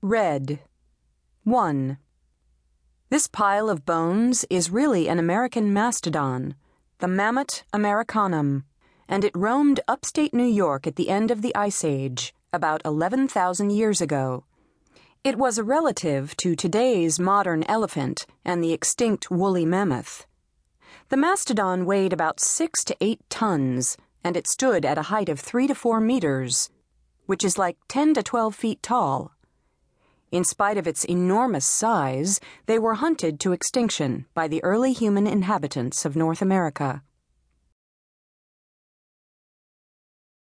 Red. 1. This pile of bones is really an American mastodon, the Mammut americanum, and it roamed upstate New York at the end of the Ice Age, about 11,000 years ago. It was a relative to today's modern elephant and the extinct woolly mammoth. The mastodon weighed about six to eight tons, and it stood at a height of three to four meters, which is like 10 to 12 feet tall. In spite of its enormous size, they were hunted to extinction by the early human inhabitants of North America.